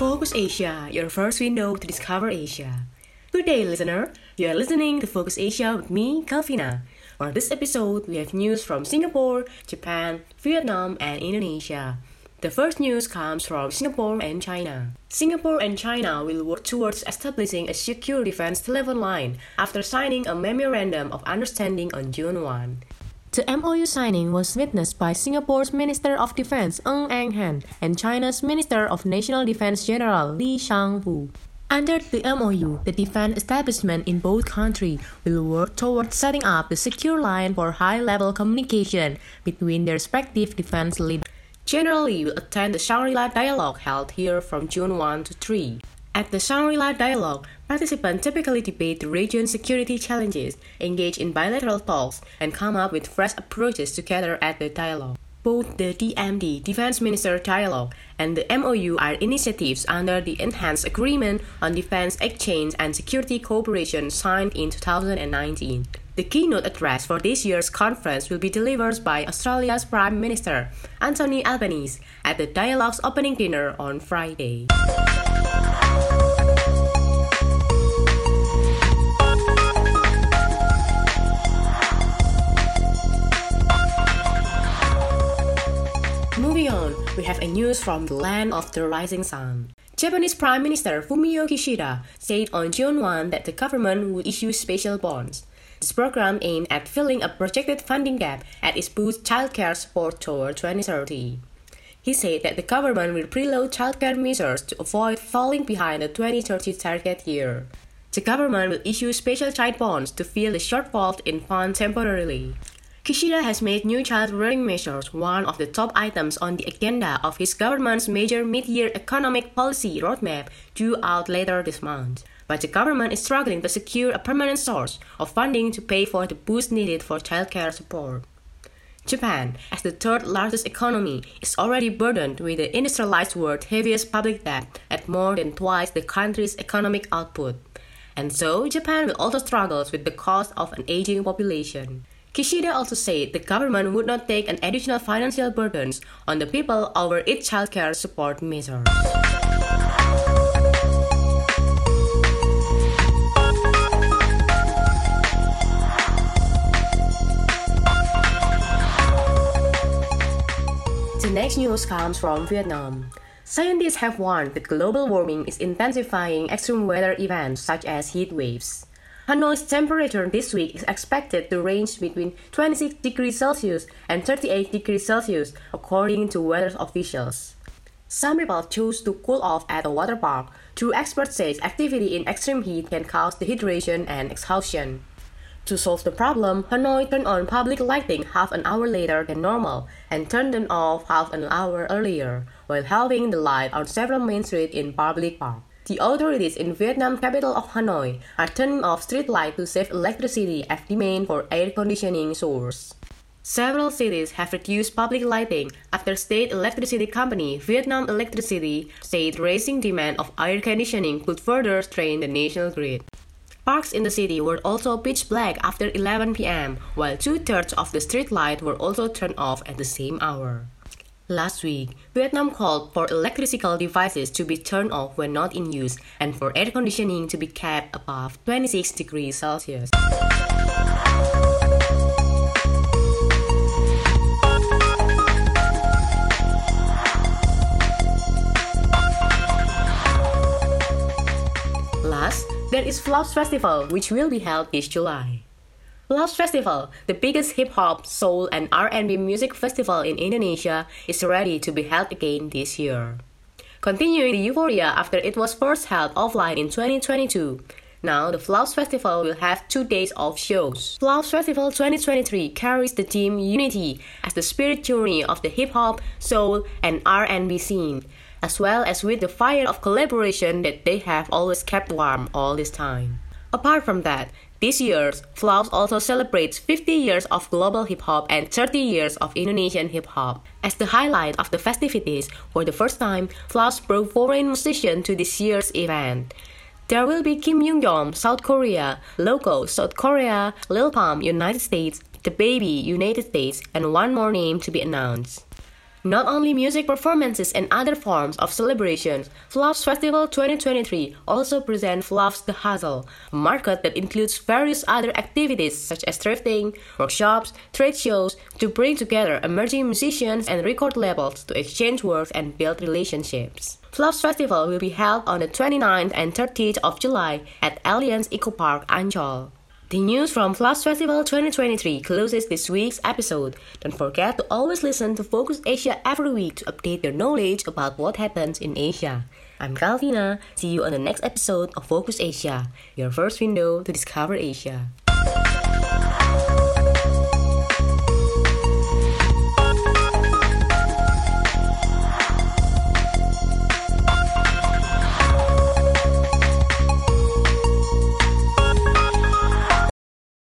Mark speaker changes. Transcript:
Speaker 1: Focus Asia, your first window to discover Asia. Good day, listener. You are listening to Focus Asia with me, Calvina. For this episode, we have news from Singapore, Japan, Vietnam, and Indonesia. The first news comes from Singapore and China. Singapore and China will work towards establishing a secure defense telephone line after signing a memorandum of understanding on June 1. The MOU signing was witnessed by Singapore's Minister of Defense Ng Eng Hen and China's Minister of National Defense General Li Shangfu. Under the MOU, the defense establishment in both countries will work towards setting up a secure line for high-level communication between their respective defense leaders. General Li will attend the Shangri-La Dialogue held here from June 1 to 3. At the Shangri-La Dialogue, participants typically debate the region's security challenges, engage in bilateral talks, and come up with fresh approaches together at the dialogue. Both the DMD Defense Minister Dialogue and the MOU are initiatives under the Enhanced Agreement on Defense Exchange and Security Cooperation signed in 2019. The keynote address for this year's conference will be delivered by Australia's Prime Minister, Anthony Albanese, at the dialogue's opening dinner on Friday. News from the land of the rising sun. Japanese Prime Minister Fumio Kishida said on June 1 that the government would issue special bonds. This program aimed at filling a projected funding gap at its boost childcare support toward 2030. He said that the government will preload childcare measures to avoid falling behind the 2030 target year. The government will issue special child bonds to fill the shortfall in funds temporarily. Kishida has made new child rearing measures one of the top items on the agenda of his government's major mid-year economic policy roadmap due out later this month. But the government is struggling to secure a permanent source of funding to pay for the boost needed for childcare support. Japan, as the third largest economy, is already burdened with the industrialized world's heaviest public debt at more than twice the country's economic output. And so, Japan will also struggle with the cost of an aging population. Kishida also said the government would not take an additional financial burdens on the people over its childcare support measures. The next news comes from Vietnam. Scientists have warned that global warming is intensifying extreme weather events such as heat waves. Hanoi's temperature this week is expected to range between 26 degrees Celsius and 38 degrees Celsius, according to weather officials. Some people choose to cool off at a water park. True experts say activity in extreme heat can cause dehydration and exhaustion. To solve the problem, Hanoi turned on public lighting half an hour later than normal and turned them off half an hour earlier, while having the light on several main streets in public parks. The authorities in Vietnam capital of Hanoi are turning off street lights to save electricity as demand for air conditioning soars. Several cities have reduced public lighting after state electricity company Vietnam Electricity said raising demand of air conditioning could further strain the national grid. Parks in the city were also pitch black after 11 p.m., while two-thirds of the street lights were also turned off at the same hour. Last week, Vietnam called for electrical devices to be turned off when not in use and for air conditioning to be kept above 26 degrees Celsius. Last, there is FLAVS Festival, which will be held this July. FLAVS Festival, the biggest hip hop, soul, and R&B music festival in Indonesia, is ready to be held again this year. Continuing the euphoria after it was first held offline in 2022, now the FLAVS Festival will have two days of shows. FLAVS Festival 2023 carries the theme Unity as the spirit journey of the hip hop, soul, and R&B scene, as well as with the fire of collaboration that they have always kept warm all this time. Apart from that, this year's FLAVS also celebrates 50 years of global hip hop and 30 years of Indonesian hip hop. As the highlight of the festivities, for the first time, FLAVS brought foreign musicians to this year's event. There will be Kim Young Yom, South Korea, Loco, South Korea, Lil Pump, United States, The Baby, United States, and one more name to be announced. Not only music performances and other forms of celebrations, FLAVS Festival 2023 also presents FLAVS the Hustle, a market that includes various other activities such as thrifting, workshops, trade shows to bring together emerging musicians and record labels to exchange work and build relationships. FLAVS Festival will be held on the 29th and 30th of July at Allianz Eco Park, Ancol. The news from FLAVS Festival 2023 closes this week's episode. Don't forget to always listen to Focus Asia every week to update your knowledge about what happens in Asia. I'm Calvina. See you on the next episode of Focus Asia, your first window to discover Asia.